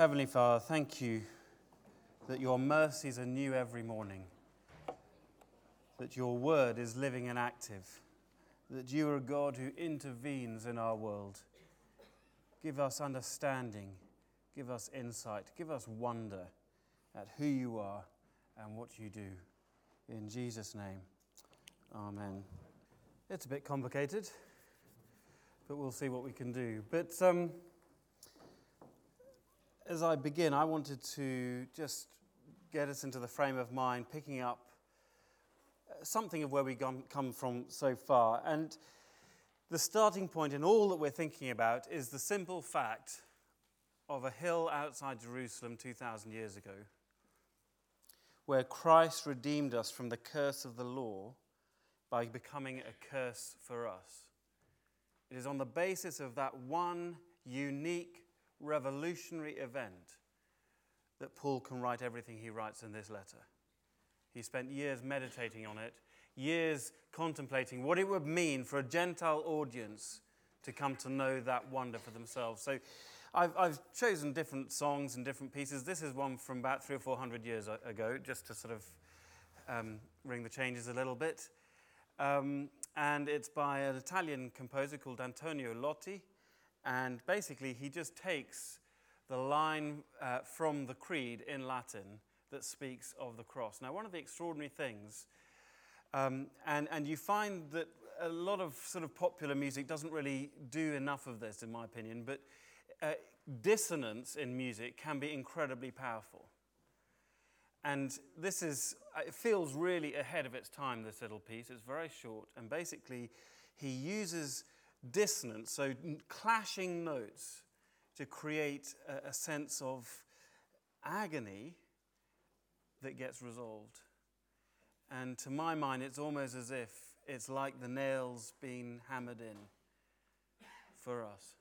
Heavenly Father, thank you that your mercies are new every morning, that your word is living and active, that you are a God who intervenes in our world. Give us understanding, give us insight, give us wonder at who you are and what you do. In Jesus' name, Amen. It's a bit complicated, but we'll see what we can do. But um, as I begin, I wanted to just get us into the frame of mind, picking up uh, something of where we come from so far. And the starting point in all that we're thinking about is the simple fact of a hill outside Jerusalem 2,000 years ago, where Christ redeemed us from the curse of the law by becoming a curse for us. It is on the basis of that one unique revolutionary event that Paul can write everything he writes in this letter. He spent years meditating on it, years contemplating what it would mean for a Gentile audience to come to know that wonder for themselves. So I've, I've chosen different songs and different pieces. This is one from about three or four hundred years ago, just to sort of um, ring the changes a little bit. Um, and it's by an Italian composer called Antonio Lotti. And basically, he just takes the line uh, from the Creed in Latin that speaks of the cross. Now, one of the extraordinary things, um, and, and you find that a lot of sort of popular music doesn't really do enough of this, in my opinion, but uh, dissonance in music can be incredibly powerful. And this is, uh, it feels really ahead of its time, this little piece. It's very short. And basically, he uses dissonance, so clashing notes, to create a, a sense of agony that gets resolved. And to my mind, it's almost as if it's like the nails being hammered in for us.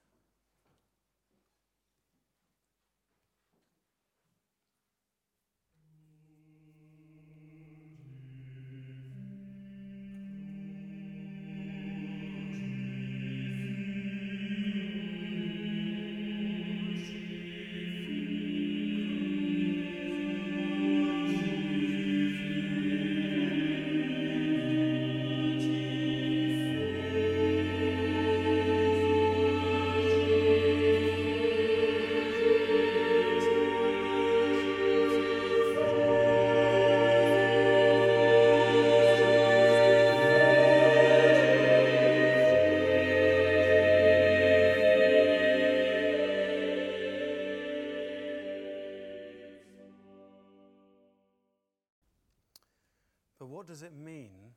Does it mean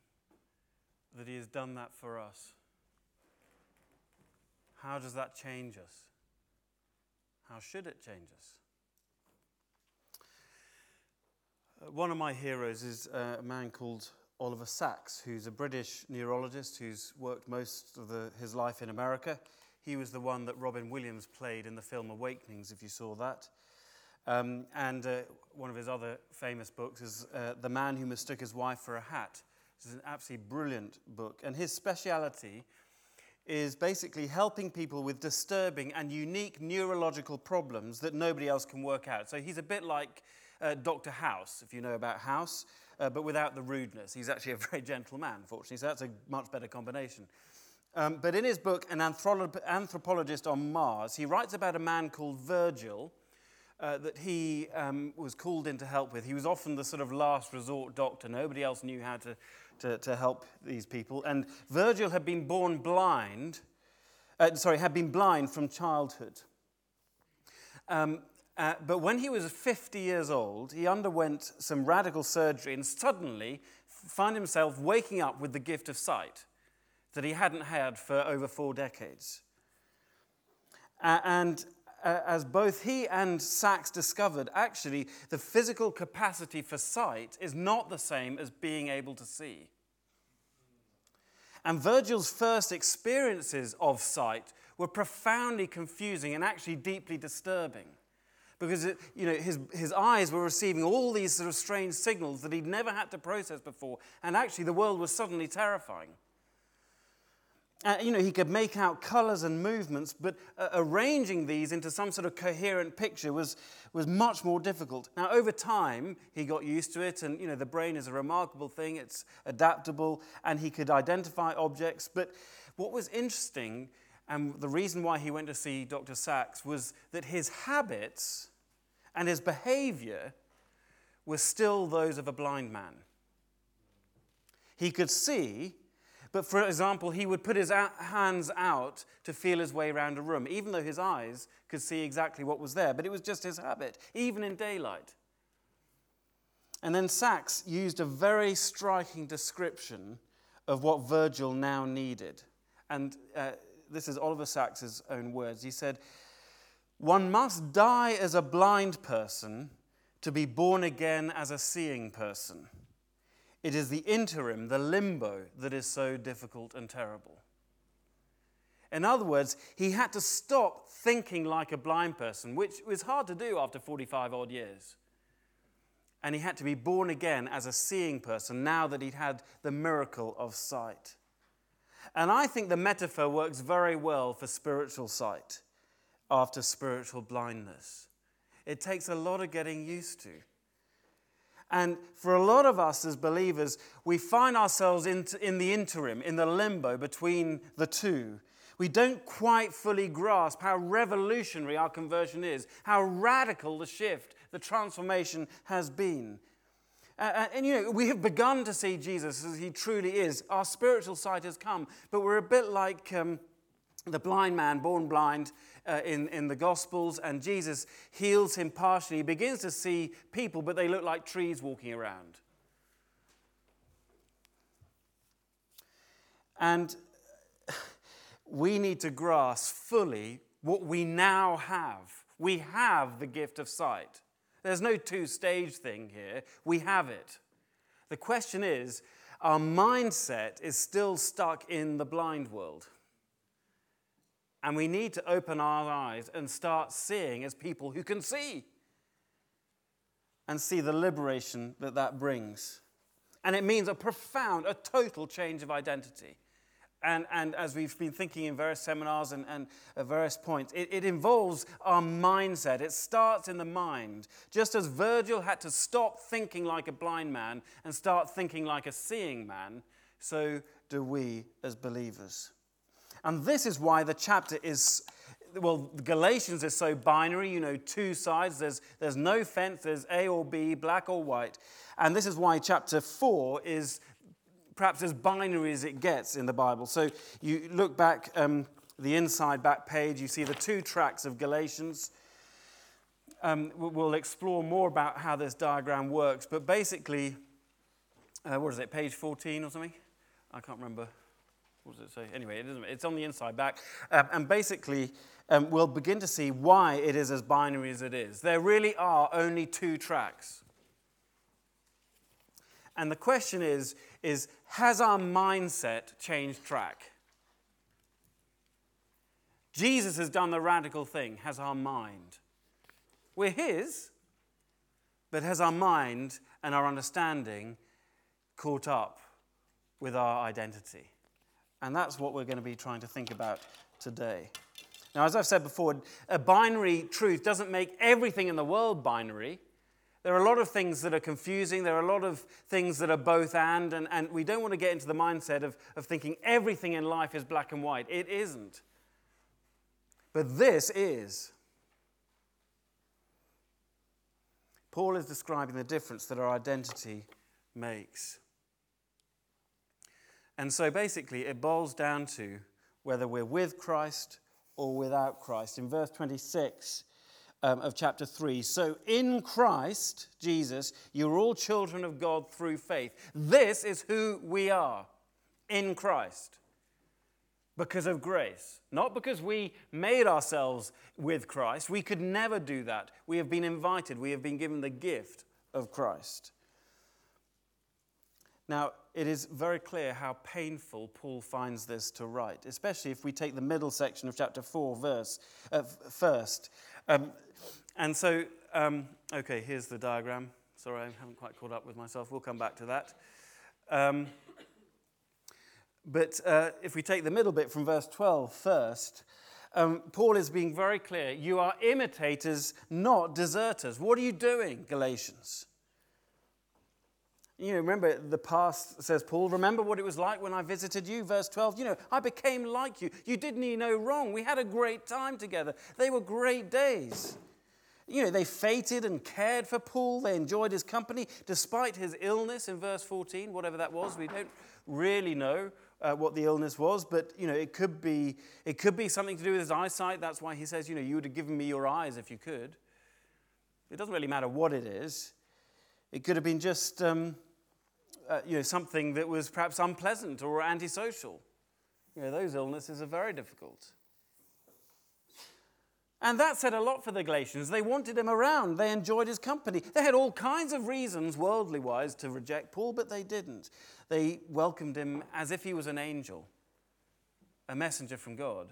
that He has done that for us? How does that change us? How should it change us? Uh, one of my heroes is uh, a man called Oliver Sacks, who's a British neurologist who's worked most of the, his life in America. He was the one that Robin Williams played in the film Awakenings, if you saw that. Um, and uh, one of his other famous books is uh, The Man Who Mistook His Wife for a Hat. This is an absolutely brilliant book. And his speciality is basically helping people with disturbing and unique neurological problems that nobody else can work out. So he's a bit like uh, Dr. House, if you know about House, uh, but without the rudeness. He's actually a very gentle man, fortunately, so that's a much better combination. Um, but in his book, An Anthropologist on Mars, he writes about a man called Virgil uh, that he um, was called in to help with. He was often the sort of last resort doctor. Nobody else knew how to, to, to help these people. And Virgil had been born blind, uh, sorry, had been blind from childhood. Um, uh, but when he was 50 years old, he underwent some radical surgery and suddenly found himself waking up with the gift of sight that he hadn't had for over four decades. Uh, and uh, as both he and Sacks discovered, actually, the physical capacity for sight is not the same as being able to see. And Virgil's first experiences of sight were profoundly confusing and actually deeply disturbing. Because it, you know, his, his eyes were receiving all these sort of strange signals that he'd never had to process before, and actually the world was suddenly terrifying. Uh, you know, he could make out colors and movements, but uh, arranging these into some sort of coherent picture was, was much more difficult. Now, over time, he got used to it, and, you know, the brain is a remarkable thing. It's adaptable, and he could identify objects. But what was interesting, and the reason why he went to see Dr. Sacks, was that his habits and his behavior were still those of a blind man. He could see but for example, he would put his hands out to feel his way around a room, even though his eyes could see exactly what was there. But it was just his habit, even in daylight. And then Sacks used a very striking description of what Virgil now needed. And uh, this is Oliver Sacks's own words. He said, One must die as a blind person to be born again as a seeing person. It is the interim, the limbo, that is so difficult and terrible. In other words, he had to stop thinking like a blind person, which was hard to do after 45 odd years. And he had to be born again as a seeing person now that he'd had the miracle of sight. And I think the metaphor works very well for spiritual sight after spiritual blindness. It takes a lot of getting used to. And for a lot of us as believers, we find ourselves in, in the interim, in the limbo between the two. We don't quite fully grasp how revolutionary our conversion is, how radical the shift, the transformation has been. Uh, and you know, we have begun to see Jesus as he truly is. Our spiritual sight has come, but we're a bit like um, the blind man, born blind, uh, in, in the Gospels, and Jesus heals him partially. He begins to see people, but they look like trees walking around. And we need to grasp fully what we now have. We have the gift of sight. There's no two stage thing here. We have it. The question is our mindset is still stuck in the blind world. And we need to open our eyes and start seeing as people who can see and see the liberation that that brings. And it means a profound, a total change of identity. And, and as we've been thinking in various seminars and, and at various points, it, it involves our mindset. It starts in the mind. Just as Virgil had to stop thinking like a blind man and start thinking like a seeing man, so do we as believers. And this is why the chapter is, well, Galatians is so binary, you know, two sides. There's, there's no fence, there's A or B, black or white. And this is why chapter 4 is perhaps as binary as it gets in the Bible. So you look back, um, the inside back page, you see the two tracks of Galatians. Um, we'll explore more about how this diagram works, but basically, uh, what is it, page 14 or something? I can't remember what does it say? Anyway, it isn't, it's on the inside back. Um, and basically, um, we'll begin to see why it is as binary as it is. There really are only two tracks. And the question is, is has our mindset changed track? Jesus has done the radical thing, has our mind. We're his, but has our mind and our understanding caught up with our identity? And that's what we're going to be trying to think about today. Now, as I've said before, a binary truth doesn't make everything in the world binary. There are a lot of things that are confusing. There are a lot of things that are both and, and, and we don't want to get into the mindset of, of thinking everything in life is black and white. It isn't. But this is. Paul is describing the difference that our identity makes. And so basically, it boils down to whether we're with Christ or without Christ. In verse 26 um, of chapter 3, so in Christ, Jesus, you're all children of God through faith. This is who we are in Christ because of grace, not because we made ourselves with Christ. We could never do that. We have been invited, we have been given the gift of Christ. Now, it is very clear how painful Paul finds this to write, especially if we take the middle section of chapter 4, verse uh, first. Um, and so, um, okay, here's the diagram. Sorry, I haven't quite caught up with myself. We'll come back to that. Um, But uh, if we take the middle bit from verse 12 first, um, Paul is being very clear. You are imitators, not deserters. What are you doing, Galatians? You know, remember the past, says Paul, remember what it was like when I visited you, verse 12. You know, I became like you. You did me no wrong. We had a great time together. They were great days. You know, they feted and cared for Paul. They enjoyed his company despite his illness in verse 14, whatever that was. We don't really know uh, what the illness was, but you know, it could be it could be something to do with his eyesight. That's why he says, you know, you would have given me your eyes if you could. It doesn't really matter what it is. It could have been just um, uh, you know something that was perhaps unpleasant or antisocial. You know, those illnesses are very difficult. And that said a lot for the Galatians. They wanted him around, they enjoyed his company. They had all kinds of reasons, worldly wise, to reject Paul, but they didn't. They welcomed him as if he was an angel, a messenger from God.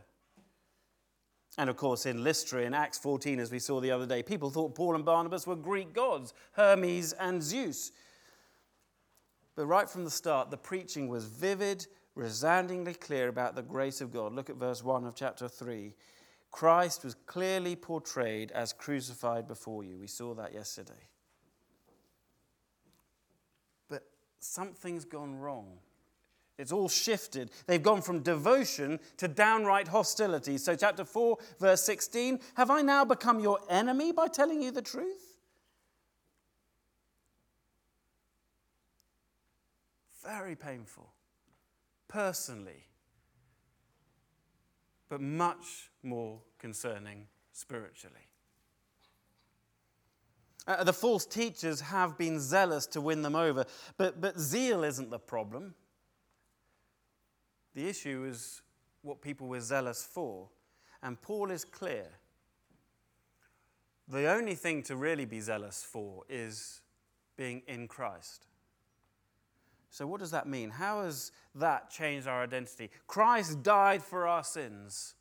And of course, in Lystra, in Acts 14, as we saw the other day, people thought Paul and Barnabas were Greek gods, Hermes and Zeus. But right from the start, the preaching was vivid, resoundingly clear about the grace of God. Look at verse 1 of chapter 3. Christ was clearly portrayed as crucified before you. We saw that yesterday. But something's gone wrong. It's all shifted. They've gone from devotion to downright hostility. So, chapter 4, verse 16 Have I now become your enemy by telling you the truth? Very painful. Personally, but much more concerning spiritually. Uh, the false teachers have been zealous to win them over, but, but zeal isn't the problem. The issue is what people were zealous for. And Paul is clear. The only thing to really be zealous for is being in Christ. So, what does that mean? How has that changed our identity? Christ died for our sins,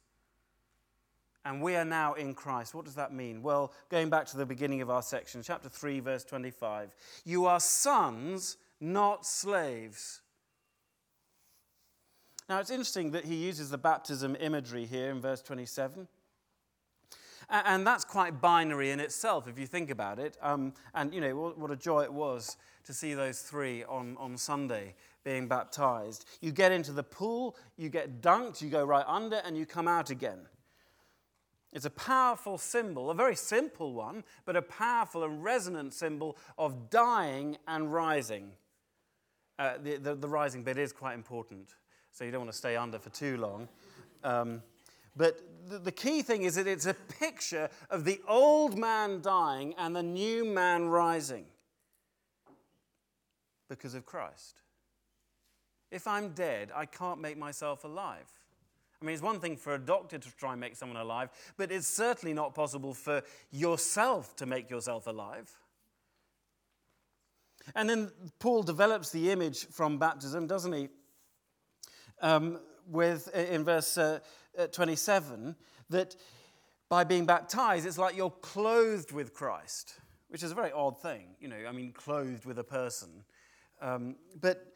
and we are now in Christ. What does that mean? Well, going back to the beginning of our section, chapter 3, verse 25 You are sons, not slaves. Now, it's interesting that he uses the baptism imagery here in verse 27. And that's quite binary in itself, if you think about it. Um, and, you know, what a joy it was to see those three on, on Sunday being baptized. You get into the pool, you get dunked, you go right under, and you come out again. It's a powerful symbol, a very simple one, but a powerful and resonant symbol of dying and rising. Uh, the, the, the, rising bit is quite important, so you don't want to stay under for too long. Um, but the, the key thing is that it's a picture of the old man dying and the new man rising because of Christ. If I'm dead, I can't make myself alive. I mean, it's one thing for a doctor to try and make someone alive, but it's certainly not possible for yourself to make yourself alive. And then Paul develops the image from baptism, doesn't he? Um, with in verse uh, uh, 27 that by being baptized, it's like you're clothed with Christ, which is a very odd thing. You know, I mean, clothed with a person. Um, but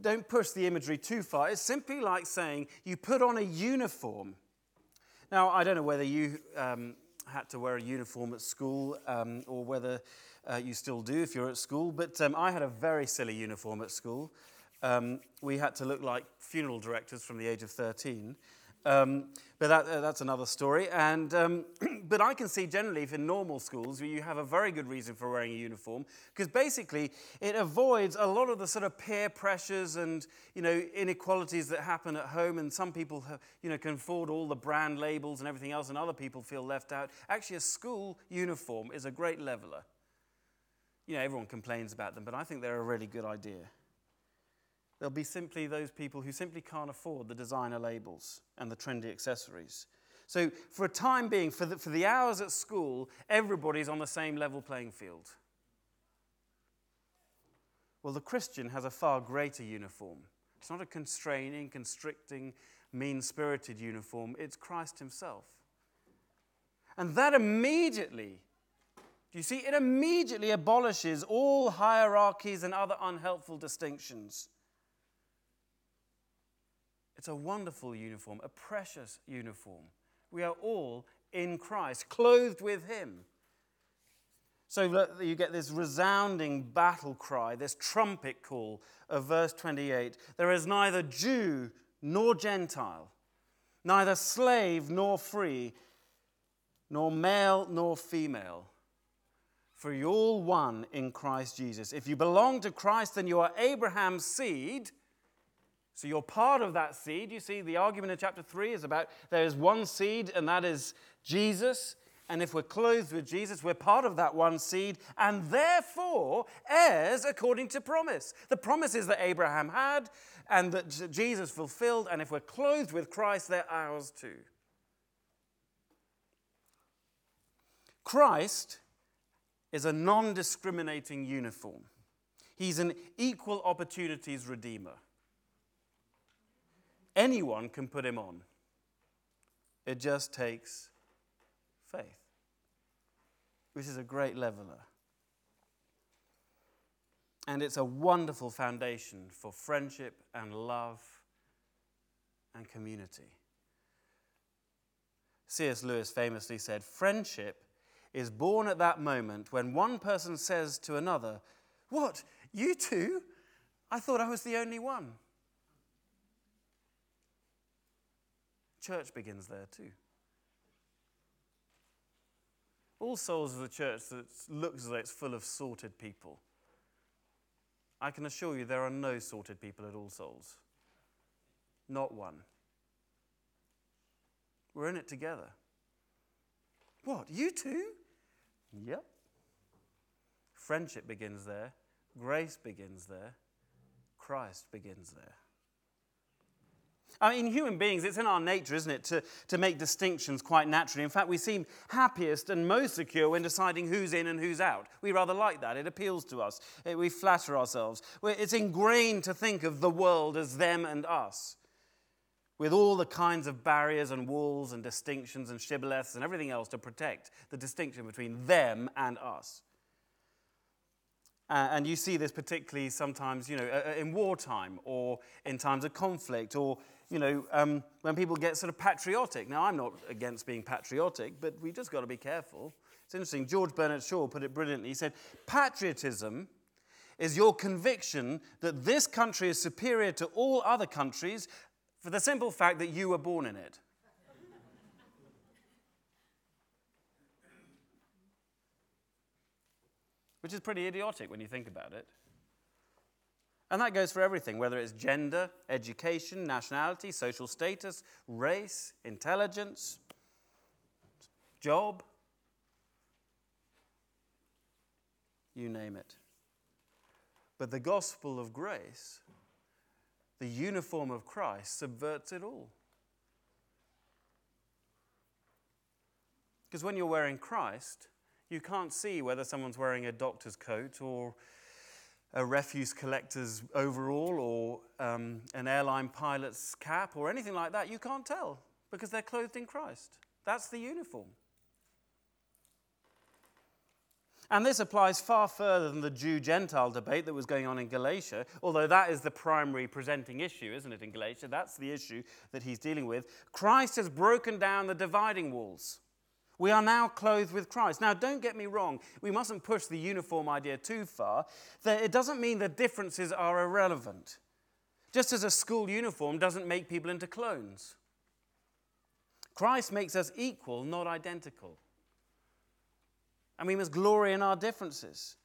don't push the imagery too far. It's simply like saying you put on a uniform. Now, I don't know whether you um, had to wear a uniform at school um, or whether uh, you still do if you're at school, but um, I had a very silly uniform at school. Um, we had to look like funeral directors from the age of 13. Um, but that, uh, that's another story. And, um, but I can see generally, if in normal schools, you have a very good reason for wearing a uniform, because basically it avoids a lot of the sort of peer pressures and you know, inequalities that happen at home. And some people have, you know, can afford all the brand labels and everything else, and other people feel left out. Actually, a school uniform is a great leveler. You know, everyone complains about them, but I think they're a really good idea. There'll be simply those people who simply can't afford the designer labels and the trendy accessories. So, for a time being, for the, for the hours at school, everybody's on the same level playing field. Well, the Christian has a far greater uniform. It's not a constraining, constricting, mean spirited uniform, it's Christ Himself. And that immediately, do you see, it immediately abolishes all hierarchies and other unhelpful distinctions. It's a wonderful uniform, a precious uniform. We are all in Christ, clothed with Him. So you get this resounding battle cry, this trumpet call of verse 28. There is neither Jew nor Gentile, neither slave nor free, nor male nor female. For you're all one in Christ Jesus. If you belong to Christ, then you are Abraham's seed. So you're part of that seed. You see, the argument in chapter 3 is about there is one seed, and that is Jesus. And if we're clothed with Jesus, we're part of that one seed, and therefore heirs according to promise. The promises that Abraham had and that Jesus fulfilled, and if we're clothed with Christ, they're ours too. Christ is a non discriminating uniform, He's an equal opportunities redeemer. Anyone can put him on, it just takes faith, which is a great leveler. And it's a wonderful foundation for friendship and love and community. C.S. Lewis famously said, Friendship is born at that moment when one person says to another, What, you too? I thought I was the only one. Church begins there too. All Souls is a church that looks as though it's full of sorted people. I can assure you there are no sorted people at All Souls. Not one. We're in it together. What, you too? Yep. Friendship begins there, grace begins there, Christ begins there. I mean, human beings, it's in our nature, isn't it, to, to make distinctions quite naturally. In fact, we seem happiest and most secure when deciding who's in and who's out. We rather like that. It appeals to us, it, we flatter ourselves. It's ingrained to think of the world as them and us, with all the kinds of barriers and walls and distinctions and shibboleths and everything else to protect the distinction between them and us. Uh, and you see this particularly sometimes, you know, in wartime or in times of conflict or you know, um, when people get sort of patriotic. Now, I'm not against being patriotic, but we just got to be careful. It's interesting. George Bernard Shaw put it brilliantly. He said, Patriotism is your conviction that this country is superior to all other countries for the simple fact that you were born in it. Which is pretty idiotic when you think about it. And that goes for everything, whether it's gender, education, nationality, social status, race, intelligence, job, you name it. But the gospel of grace, the uniform of Christ, subverts it all. Because when you're wearing Christ, you can't see whether someone's wearing a doctor's coat or a refuse collector's overall or um, an airline pilot's cap or anything like that. You can't tell because they're clothed in Christ. That's the uniform. And this applies far further than the Jew Gentile debate that was going on in Galatia, although that is the primary presenting issue, isn't it, in Galatia? That's the issue that he's dealing with. Christ has broken down the dividing walls. We are now clothed with Christ. Now, don't get me wrong, we mustn't push the uniform idea too far. It doesn't mean that differences are irrelevant. Just as a school uniform doesn't make people into clones. Christ makes us equal, not identical. And we must glory in our differences.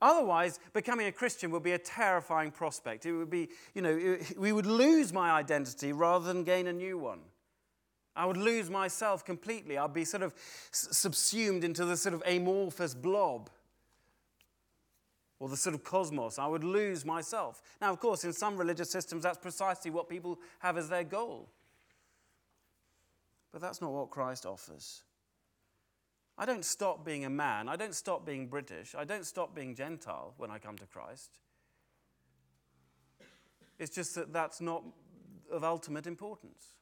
Otherwise, becoming a Christian would be a terrifying prospect. It would be, you know, we would lose my identity rather than gain a new one. I would lose myself completely. I'd be sort of subsumed into the sort of amorphous blob or the sort of cosmos. I would lose myself. Now, of course, in some religious systems, that's precisely what people have as their goal. But that's not what Christ offers. I don't stop being a man. I don't stop being British. I don't stop being Gentile when I come to Christ. It's just that that's not of ultimate importance.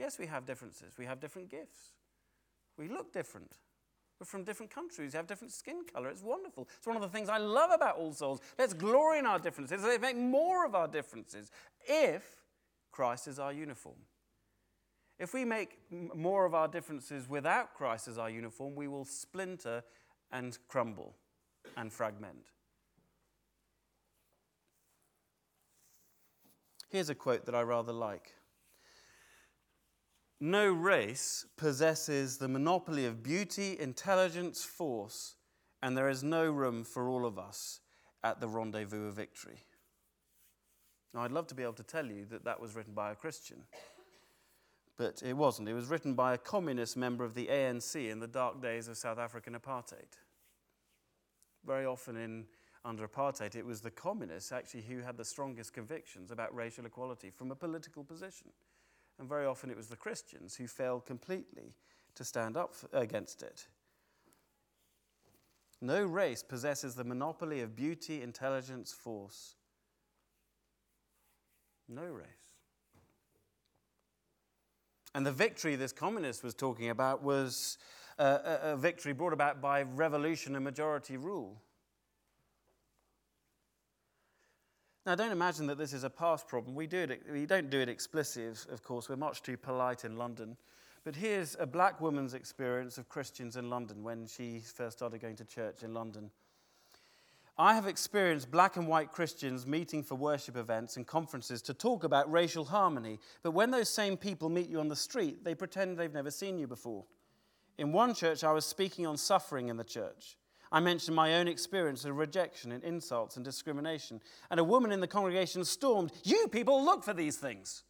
Yes, we have differences. We have different gifts. We look different. We're from different countries. We have different skin color. It's wonderful. It's one of the things I love about All Souls. Let's glory in our differences. Let's make more of our differences if Christ is our uniform. If we make more of our differences without Christ as our uniform, we will splinter and crumble and fragment. Here's a quote that I rather like No race possesses the monopoly of beauty, intelligence, force, and there is no room for all of us at the rendezvous of victory. Now, I'd love to be able to tell you that that was written by a Christian, but it wasn't. It was written by a communist member of the ANC in the dark days of South African apartheid. Very often in under apartheid, it was the communists actually who had the strongest convictions about racial equality from a political position. And very often it was the Christians who failed completely to stand up against it. No race possesses the monopoly of beauty, intelligence, force. No race. And the victory this communist was talking about was uh, a, a victory brought about by revolution and majority rule. Now, don't imagine that this is a past problem. We, do it, we don't do it explicitly, of course. We're much too polite in London. But here's a black woman's experience of Christians in London when she first started going to church in London. I have experienced black and white Christians meeting for worship events and conferences to talk about racial harmony, but when those same people meet you on the street, they pretend they've never seen you before. In one church, I was speaking on suffering in the church. I mentioned my own experience of rejection and insults and discrimination, and a woman in the congregation stormed, You people look for these things.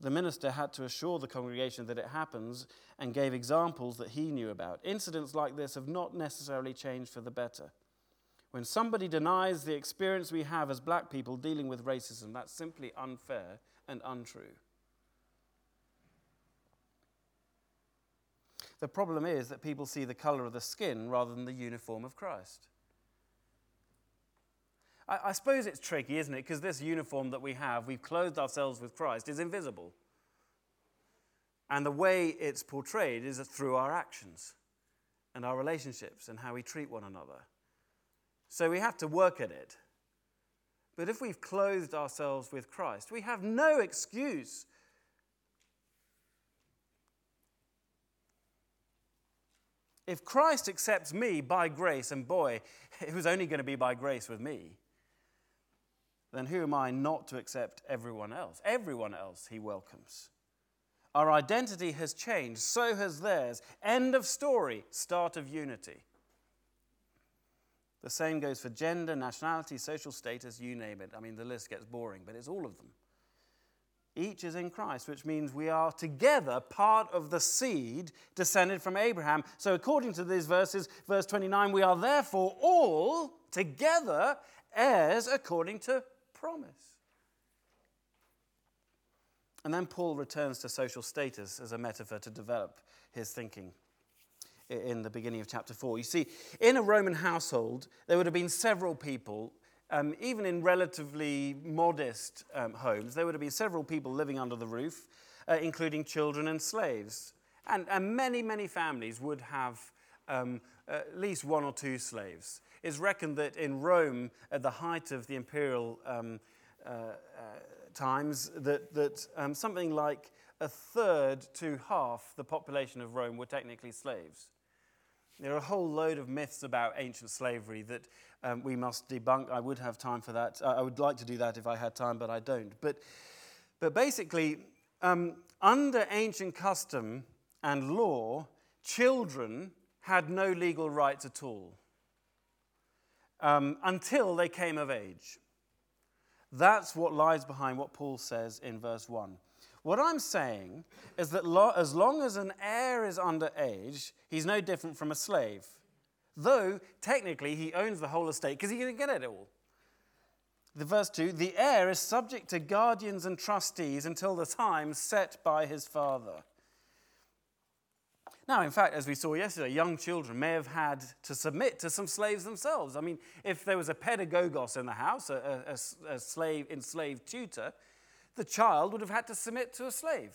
The minister had to assure the congregation that it happens and gave examples that he knew about. Incidents like this have not necessarily changed for the better. When somebody denies the experience we have as black people dealing with racism, that's simply unfair and untrue. The problem is that people see the color of the skin rather than the uniform of Christ. I, I suppose it's tricky, isn't it? Because this uniform that we have, we've clothed ourselves with Christ, is invisible. And the way it's portrayed is through our actions and our relationships and how we treat one another. So we have to work at it. But if we've clothed ourselves with Christ, we have no excuse. If Christ accepts me by grace, and boy, it was only going to be by grace with me, then who am I not to accept everyone else? Everyone else he welcomes. Our identity has changed, so has theirs. End of story, start of unity. The same goes for gender, nationality, social status, you name it. I mean, the list gets boring, but it's all of them. Each is in Christ, which means we are together part of the seed descended from Abraham. So, according to these verses, verse 29, we are therefore all together heirs according to promise. And then Paul returns to social status as a metaphor to develop his thinking in the beginning of chapter 4. You see, in a Roman household, there would have been several people, um, even in relatively modest um, homes, there would have been several people living under the roof, uh, including children and slaves. And, and, many, many families would have um, at least one or two slaves. It's reckoned that in Rome, at the height of the imperial um, uh, uh, times, that, that um, something like a third to half the population of Rome were technically slaves. There are a whole load of myths about ancient slavery that um, we must debunk. I would have time for that. I would like to do that if I had time, but I don't. But, but basically, um, under ancient custom and law, children had no legal rights at all um, until they came of age. That's what lies behind what Paul says in verse 1. What I'm saying is that lo- as long as an heir is under age, he's no different from a slave. Though, technically, he owns the whole estate because he can get it all. The verse 2 the heir is subject to guardians and trustees until the time set by his father. Now, in fact, as we saw yesterday, young children may have had to submit to some slaves themselves. I mean, if there was a pedagogos in the house, a, a, a slave, enslaved tutor, the child would have had to submit to a slave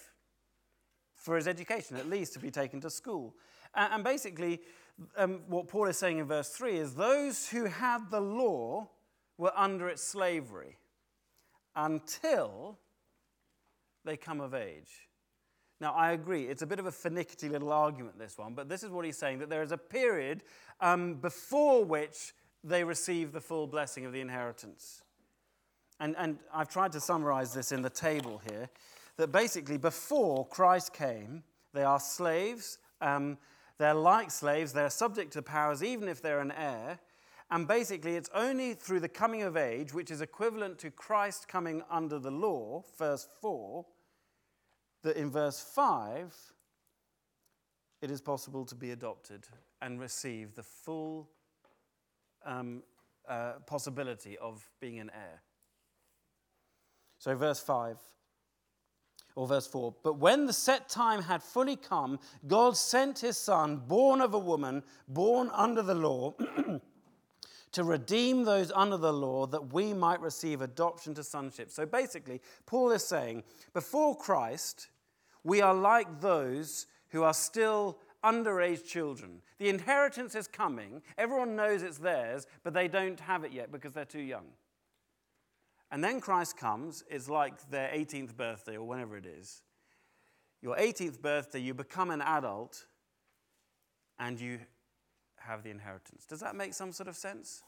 for his education, at least to be taken to school. And, basically, um, what Paul is saying in verse 3 is those who had the law were under its slavery. until they come of age. Now, I agree, it's a bit of a finicky little argument, this one, but this is what he's saying that there is a period um, before which they receive the full blessing of the inheritance. And, and I've tried to summarize this in the table here that basically, before Christ came, they are slaves. Um, they're like slaves. They're subject to powers, even if they're an heir. And basically, it's only through the coming of age, which is equivalent to Christ coming under the law, verse 4, that in verse 5, it is possible to be adopted and receive the full um, uh, possibility of being an heir. So, verse 5 or verse 4 But when the set time had fully come, God sent his son, born of a woman, born under the law. to redeem those under the law that we might receive adoption to sonship. So basically, Paul is saying, before Christ, we are like those who are still underage children. The inheritance is coming, everyone knows it's theirs, but they don't have it yet because they're too young. And then Christ comes, it's like their 18th birthday or whenever it is. Your 18th birthday, you become an adult and you have the inheritance. Does that make some sort of sense?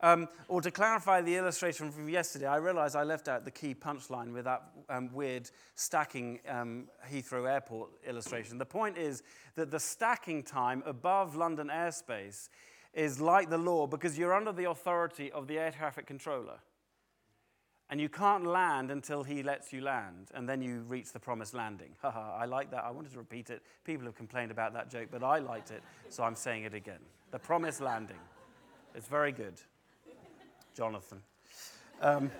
Um, or to clarify the illustration from yesterday, I realize I left out the key punchline with that um, weird stacking um, Heathrow Airport illustration. The point is that the stacking time above London airspace is like the law because you're under the authority of the air traffic controller. And you can't land until he lets you land, and then you reach the promised landing. Haha, I like that. I wanted to repeat it. People have complained about that joke, but I liked it, so I'm saying it again. The promised landing. It's very good, Jonathan. Um,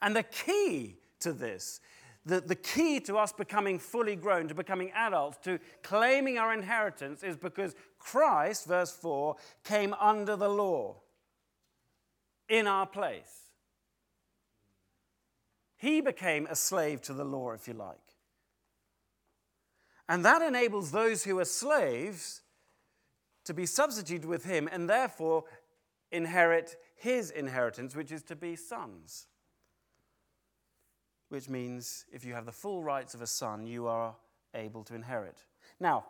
and the key to this, the, the key to us becoming fully grown, to becoming adults, to claiming our inheritance, is because Christ, verse 4, came under the law in our place. He became a slave to the law, if you like. And that enables those who are slaves to be substituted with him and therefore inherit his inheritance, which is to be sons. Which means if you have the full rights of a son, you are able to inherit. Now,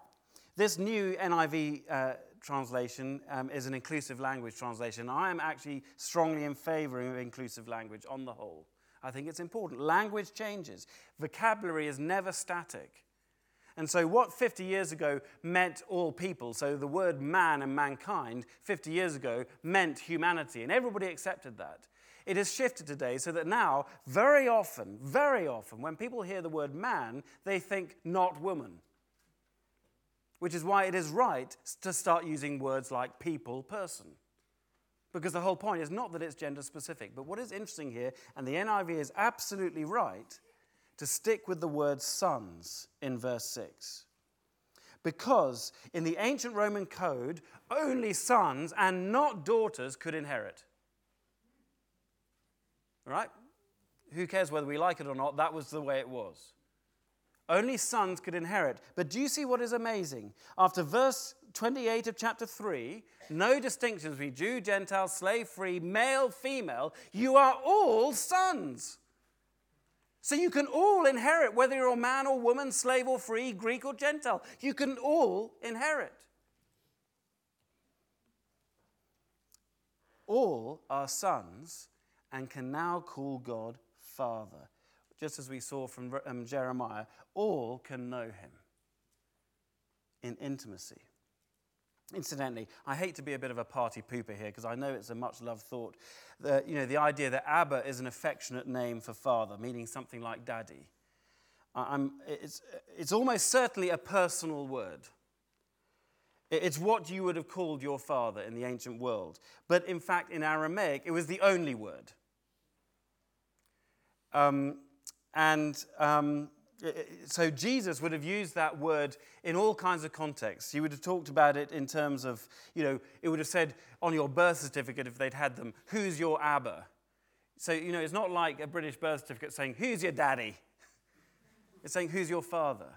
this new NIV uh, translation um, is an inclusive language translation. I am actually strongly in favor of inclusive language on the whole. I think it's important. Language changes, vocabulary is never static. And so, what 50 years ago meant all people, so the word man and mankind 50 years ago meant humanity, and everybody accepted that. It has shifted today so that now, very often, very often, when people hear the word man, they think not woman which is why it is right to start using words like people, person. Because the whole point is not that it's gender specific, but what is interesting here, and the NIV is absolutely right, to stick with the word sons in verse 6. Because in the ancient Roman code, only sons and not daughters could inherit. All right? Who cares whether we like it or not? That was the way it was. Only sons could inherit. But do you see what is amazing? After verse 28 of chapter 3, no distinctions between Jew, Gentile, slave free, male, female. You are all sons. So you can all inherit, whether you're a man or woman, slave or free, Greek or Gentile. You can all inherit. All are sons and can now call God Father just as we saw from um, Jeremiah, all can know him in intimacy. Incidentally, I hate to be a bit of a party pooper here because I know it's a much loved thought. The, you know, the idea that Abba is an affectionate name for father, meaning something like daddy. I'm, it's, it's almost certainly a personal word. It's what you would have called your father in the ancient world. But in fact, in Aramaic, it was the only word. Um, and um, so Jesus would have used that word in all kinds of contexts. He would have talked about it in terms of, you know, it would have said on your birth certificate if they'd had them, who's your Abba? So, you know, it's not like a British birth certificate saying, who's your daddy? It's saying, who's your father?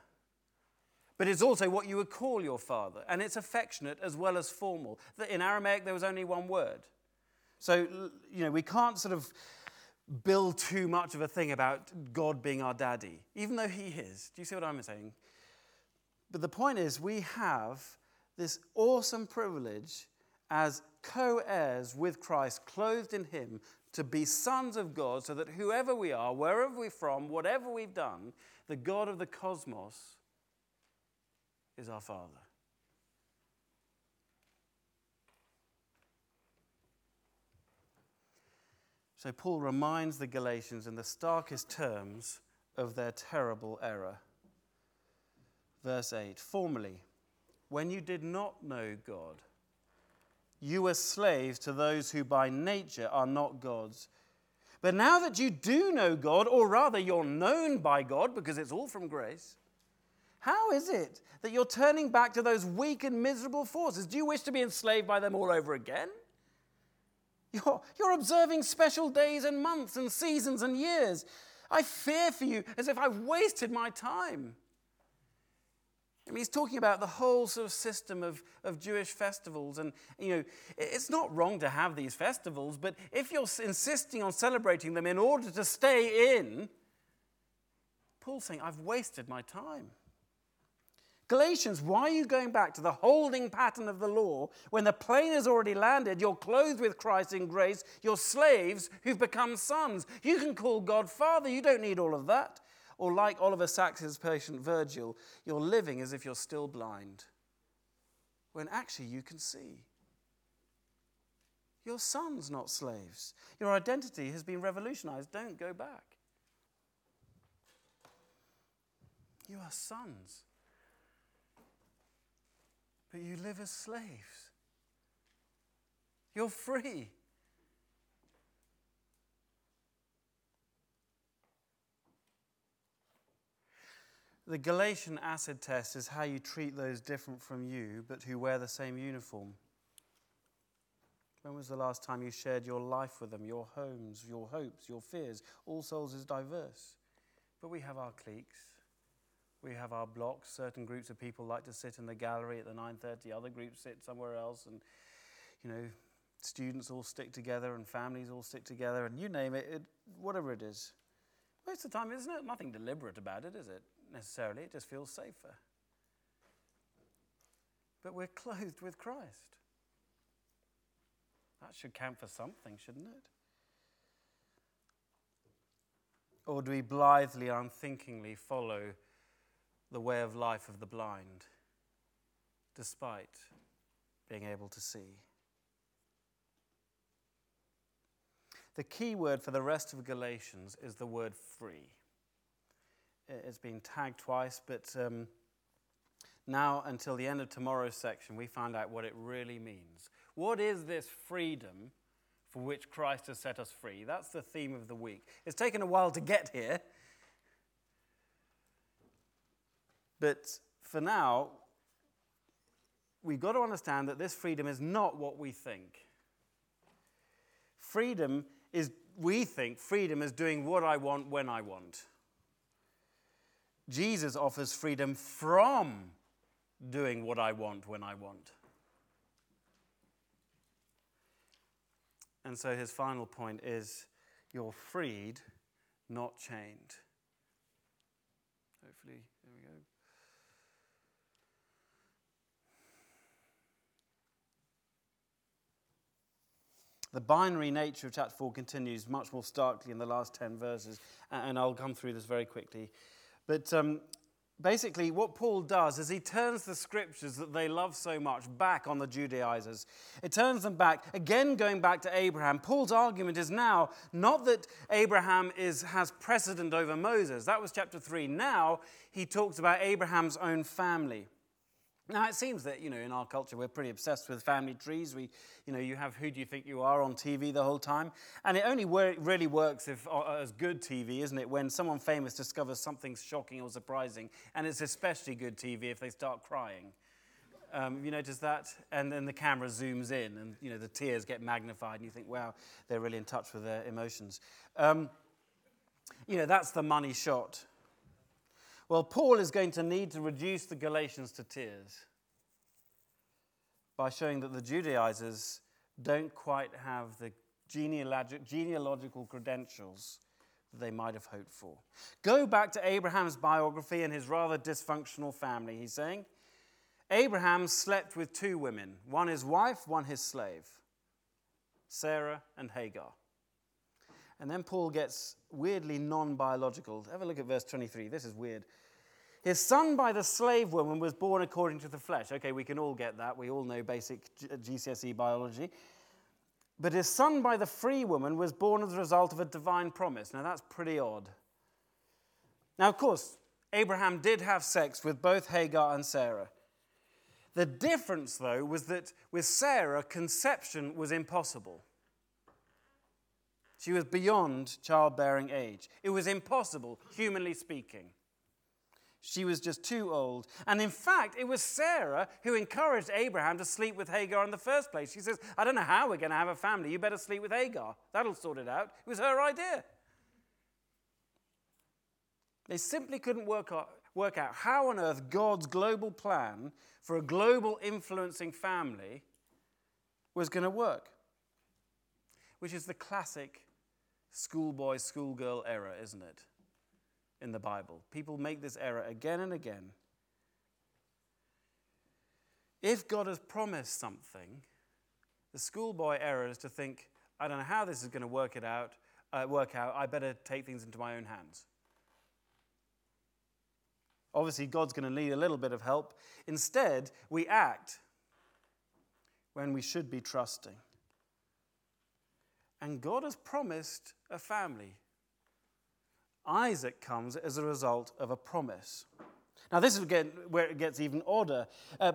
But it's also what you would call your father. And it's affectionate as well as formal. In Aramaic, there was only one word. So, you know, we can't sort of build too much of a thing about God being our daddy, even though he is. Do you see what I'm saying? But the point is, we have this awesome privilege as co heirs with Christ, clothed in him, to be sons of God, so that whoever we are, wherever we're from, whatever we've done, the God of the cosmos is our Father. So Paul reminds the Galatians in the starkest terms of their terrible error. Verse 8 Formerly, when you did not know God, you were slaves to those who by nature are not gods. But now that you do know God, or rather you're known by God because it's all from grace, how is it that you're turning back to those weak and miserable forces? Do you wish to be enslaved by them all over again? You're, you're observing special days and months and seasons and years. I fear for you as if I've wasted my time. I mean, he's talking about the whole sort of system of, of Jewish festivals. And, you know, it's not wrong to have these festivals, but if you're insisting on celebrating them in order to stay in, Paul's saying, I've wasted my time. Galatians, why are you going back to the holding pattern of the law when the plane has already landed? You're clothed with Christ in grace. You're slaves who've become sons. You can call God Father. You don't need all of that. Or, like Oliver Sacks's patient Virgil, you're living as if you're still blind, when actually you can see. You're sons, not slaves. Your identity has been revolutionized. Don't go back. You are sons but you live as slaves. You're free. The Galatian acid test is how you treat those different from you, but who wear the same uniform. When was the last time you shared your life with them, your homes, your hopes, your fears? All souls is diverse. But we have our cliques. We have our blocks. Certain groups of people like to sit in the gallery at the 9:30. Other groups sit somewhere else, and you know, students all stick together, and families all stick together, and you name it, it whatever it is. Most of the time, there's no, nothing deliberate about it, is it? Necessarily, it just feels safer. But we're clothed with Christ. That should count for something, shouldn't it? Or do we blithely, unthinkingly follow? The way of life of the blind, despite being able to see. The key word for the rest of Galatians is the word free. It's been tagged twice, but um, now until the end of tomorrow's section, we find out what it really means. What is this freedom for which Christ has set us free? That's the theme of the week. It's taken a while to get here, But for now, we've got to understand that this freedom is not what we think. Freedom is, we think, freedom is doing what I want when I want. Jesus offers freedom from doing what I want when I want. And so his final point is you're freed, not chained. Hopefully, there we go. The binary nature of chapter 4 continues much more starkly in the last 10 verses, and I'll come through this very quickly. But um, basically, what Paul does is he turns the scriptures that they love so much back on the Judaizers. It turns them back, again going back to Abraham. Paul's argument is now not that Abraham is, has precedent over Moses, that was chapter 3. Now he talks about Abraham's own family. Now, it seems that, you know, in our culture, we're pretty obsessed with family trees. We, you know, you have Who Do You Think You Are on TV the whole time. And it only wor- really works if, uh, as good TV, isn't it, when someone famous discovers something shocking or surprising. And it's especially good TV if they start crying. Um, you notice that? And then the camera zooms in and, you know, the tears get magnified and you think, wow, they're really in touch with their emotions. Um, you know, that's the money shot. Well, Paul is going to need to reduce the Galatians to tears by showing that the Judaizers don't quite have the genealogical credentials that they might have hoped for. Go back to Abraham's biography and his rather dysfunctional family. He's saying, Abraham slept with two women, one his wife, one his slave, Sarah and Hagar. And then Paul gets weirdly non biological. Have a look at verse 23. This is weird. His son by the slave woman was born according to the flesh. Okay, we can all get that. We all know basic GCSE uh, biology. But his son by the free woman was born as a result of a divine promise. Now that's pretty odd. Now, of course, Abraham did have sex with both Hagar and Sarah. The difference, though, was that with Sarah, conception was impossible. She was beyond childbearing age. It was impossible, humanly speaking. She was just too old. And in fact, it was Sarah who encouraged Abraham to sleep with Hagar in the first place. She says, I don't know how we're going to have a family. You better sleep with Hagar. That'll sort it out. It was her idea. They simply couldn't work out, work out how on earth God's global plan for a global influencing family was going to work, which is the classic schoolboy, schoolgirl error, isn't it? In the Bible. People make this error again and again. If God has promised something, the schoolboy error is to think, I don't know how this is going to work it out, uh, work out. I better take things into my own hands. Obviously, God's going to need a little bit of help. Instead, we act when we should be trusting. And God has promised a family. Isaac comes as a result of a promise. Now, this is again where it gets even odder. Uh,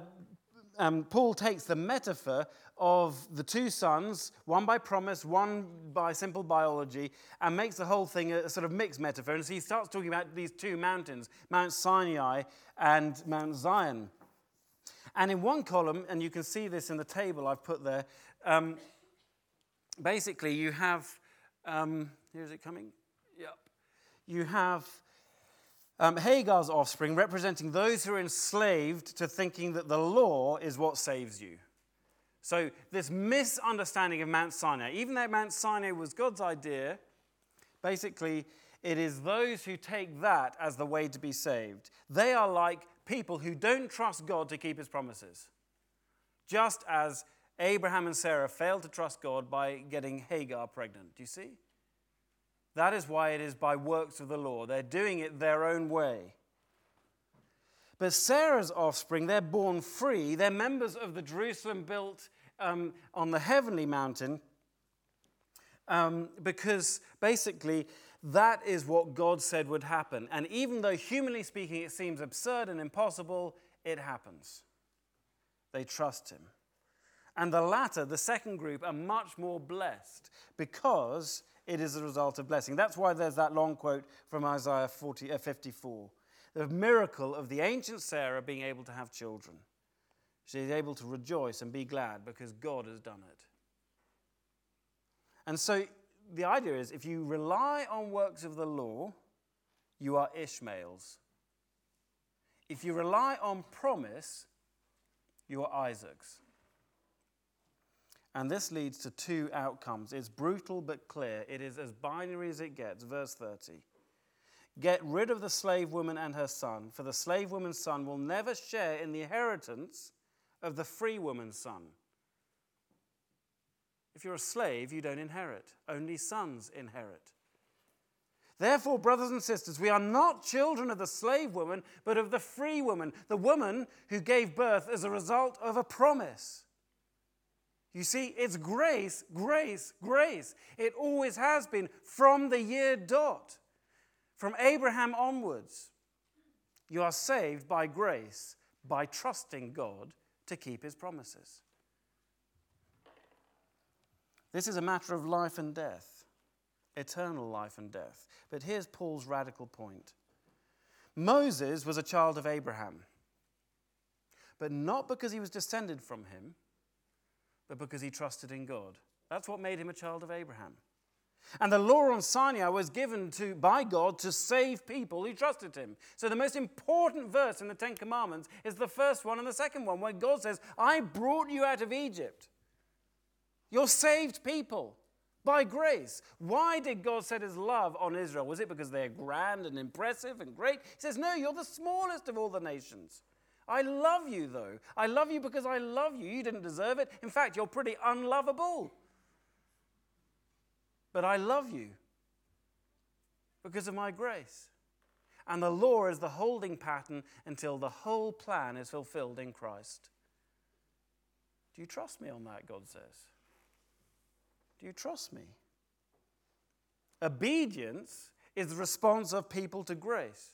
um, Paul takes the metaphor of the two sons, one by promise, one by simple biology, and makes the whole thing a, sort of mixed metaphor. And so he starts talking about these two mountains, Mount Sinai and Mount Zion. And in one column, and you can see this in the table I've put there, um, basically you have, um, here's it coming? Yep. You have um, Hagar's offspring representing those who are enslaved to thinking that the law is what saves you. So, this misunderstanding of Mount Sinai, even though Mount Sinai was God's idea, basically, it is those who take that as the way to be saved. They are like people who don't trust God to keep his promises. Just as Abraham and Sarah failed to trust God by getting Hagar pregnant. Do you see? That is why it is by works of the law. They're doing it their own way. But Sarah's offspring, they're born free. They're members of the Jerusalem built um, on the heavenly mountain um, because basically that is what God said would happen. And even though, humanly speaking, it seems absurd and impossible, it happens. They trust Him. And the latter, the second group, are much more blessed because it is a result of blessing. That's why there's that long quote from Isaiah 40, uh, 54 the miracle of the ancient Sarah being able to have children. She is able to rejoice and be glad because God has done it. And so the idea is if you rely on works of the law, you are Ishmaels. If you rely on promise, you are Isaacs. And this leads to two outcomes. It's brutal but clear. It is as binary as it gets. Verse 30. Get rid of the slave woman and her son, for the slave woman's son will never share in the inheritance of the free woman's son. If you're a slave, you don't inherit, only sons inherit. Therefore, brothers and sisters, we are not children of the slave woman, but of the free woman, the woman who gave birth as a result of a promise. You see, it's grace, grace, grace. It always has been from the year dot, from Abraham onwards. You are saved by grace, by trusting God to keep his promises. This is a matter of life and death, eternal life and death. But here's Paul's radical point Moses was a child of Abraham, but not because he was descended from him but because he trusted in God. That's what made him a child of Abraham. And the law on Sinai was given to, by God to save people who trusted him. So the most important verse in the Ten Commandments is the first one and the second one, where God says, I brought you out of Egypt. You're saved people. By grace. Why did God set his love on Israel? Was it because they're grand and impressive and great? He says, No, you're the smallest of all the nations. I love you, though. I love you because I love you. You didn't deserve it. In fact, you're pretty unlovable. But I love you because of my grace. And the law is the holding pattern until the whole plan is fulfilled in Christ. Do you trust me on that? God says. Do you trust me? Obedience is the response of people to grace.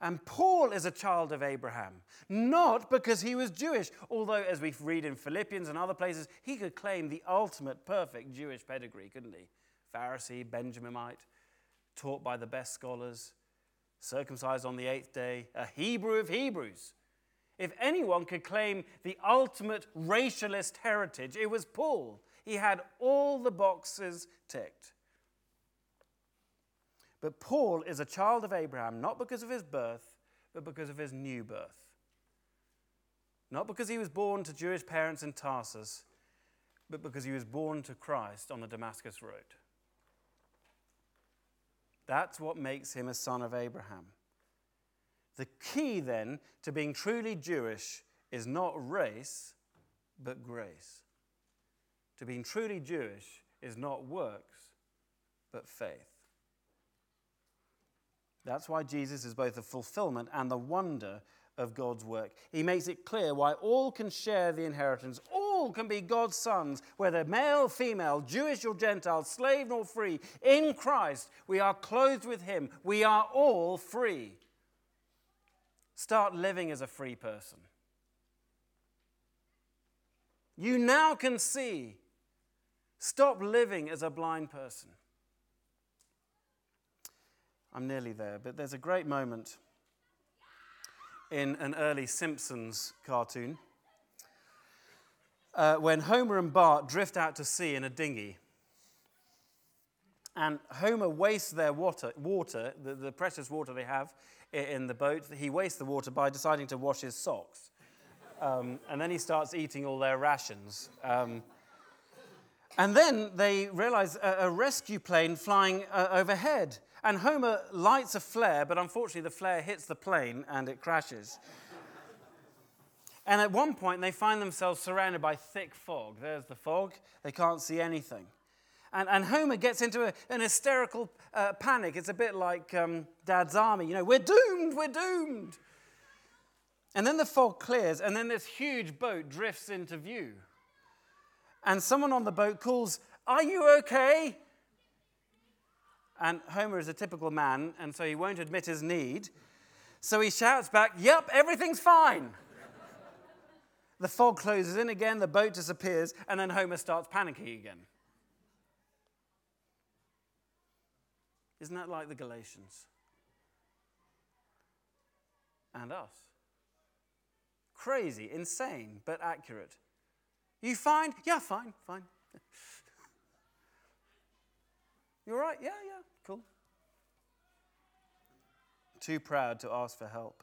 And Paul is a child of Abraham, not because he was Jewish, although, as we read in Philippians and other places, he could claim the ultimate perfect Jewish pedigree, couldn't he? Pharisee, Benjaminite, taught by the best scholars, circumcised on the eighth day, a Hebrew of Hebrews. If anyone could claim the ultimate racialist heritage, it was Paul. He had all the boxes ticked. But Paul is a child of Abraham not because of his birth, but because of his new birth. Not because he was born to Jewish parents in Tarsus, but because he was born to Christ on the Damascus Road. That's what makes him a son of Abraham. The key then to being truly Jewish is not race, but grace. To being truly Jewish is not works, but faith. That's why Jesus is both the fulfillment and the wonder of God's work. He makes it clear why all can share the inheritance, all can be God's sons, whether male, female, Jewish or Gentile, slave nor free. In Christ, we are clothed with Him. We are all free. Start living as a free person. You now can see. Stop living as a blind person. I'm nearly there, but there's a great moment in an early Simpsons cartoon uh, when Homer and Bart drift out to sea in a dinghy. And Homer wastes their water, water the, the precious water they have in the boat. He wastes the water by deciding to wash his socks. Um, and then he starts eating all their rations. Um, and then they realize a, a rescue plane flying uh, overhead. And Homer lights a flare, but unfortunately, the flare hits the plane and it crashes. and at one point, they find themselves surrounded by thick fog. There's the fog, they can't see anything. And, and Homer gets into a, an hysterical uh, panic. It's a bit like um, Dad's army. You know, we're doomed, we're doomed. And then the fog clears, and then this huge boat drifts into view. And someone on the boat calls, Are you okay? And Homer is a typical man, and so he won't admit his need. So he shouts back, Yep, everything's fine. the fog closes in again, the boat disappears, and then Homer starts panicking again. Isn't that like the Galatians? And us. Crazy, insane, but accurate. You fine? Yeah, fine, fine. You all right? Yeah, yeah, cool. Too proud to ask for help.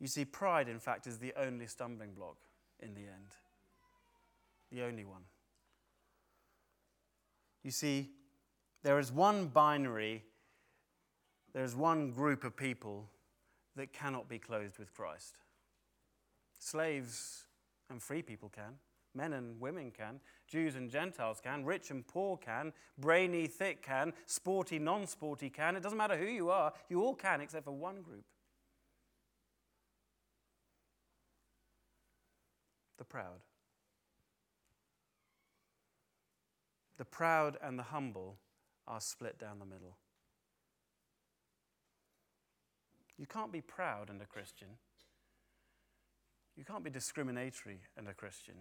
You see, pride, in fact, is the only stumbling block in the end. The only one. You see, there is one binary, there is one group of people that cannot be clothed with Christ. Slaves and free people can. Men and women can, Jews and Gentiles can, rich and poor can, brainy, thick can, sporty, non sporty can. It doesn't matter who you are, you all can except for one group the proud. The proud and the humble are split down the middle. You can't be proud and a Christian. You can't be discriminatory and a Christian.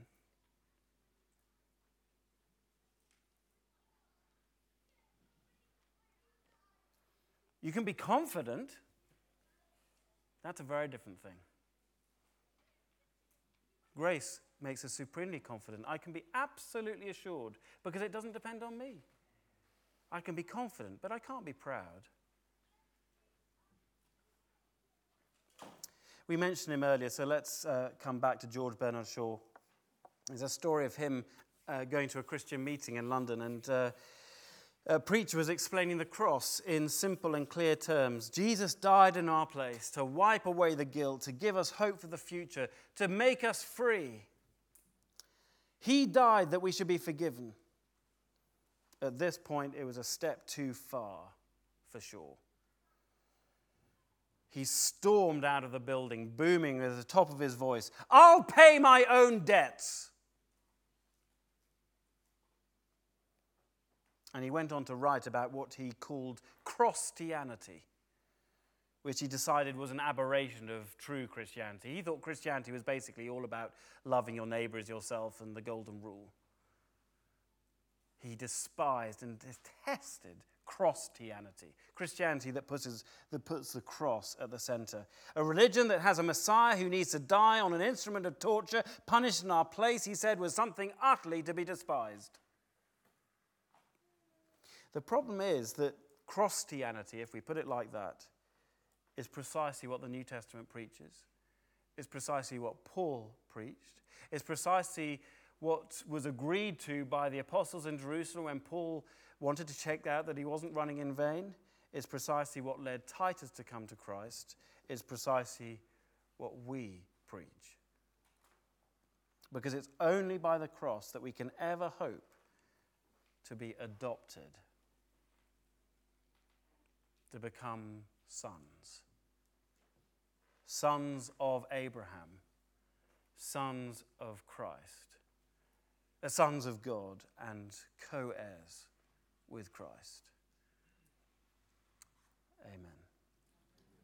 You can be confident. That's a very different thing. Grace makes us supremely confident. I can be absolutely assured because it doesn't depend on me. I can be confident, but I can't be proud. We mentioned him earlier, so let's uh, come back to George Bernard Shaw. There's a story of him uh, going to a Christian meeting in London, and uh, a preacher was explaining the cross in simple and clear terms. Jesus died in our place to wipe away the guilt, to give us hope for the future, to make us free. He died that we should be forgiven. At this point, it was a step too far, for Shaw. He stormed out of the building, booming at the top of his voice, I'll pay my own debts. And he went on to write about what he called Crosstianity, which he decided was an aberration of true Christianity. He thought Christianity was basically all about loving your neighbor as yourself and the golden rule. He despised and detested Crosstianity, Crosstianity that puts, that puts the cross at the center. A religion that has a Messiah who needs to die on an instrument of torture, punished in our place, he said, was something utterly to be despised. The problem is that Crosstianity, if we put it like that, is precisely what the New Testament preaches. It's precisely what Paul preached. It's precisely what was agreed to by the apostles in Jerusalem when Paul wanted to check out that he wasn't running in vain. It's precisely what led Titus to come to Christ. It's precisely what we preach. Because it's only by the cross that we can ever hope to be adopted to become sons. Sons of Abraham, sons of Christ, the sons of God, and co heirs with Christ. Amen.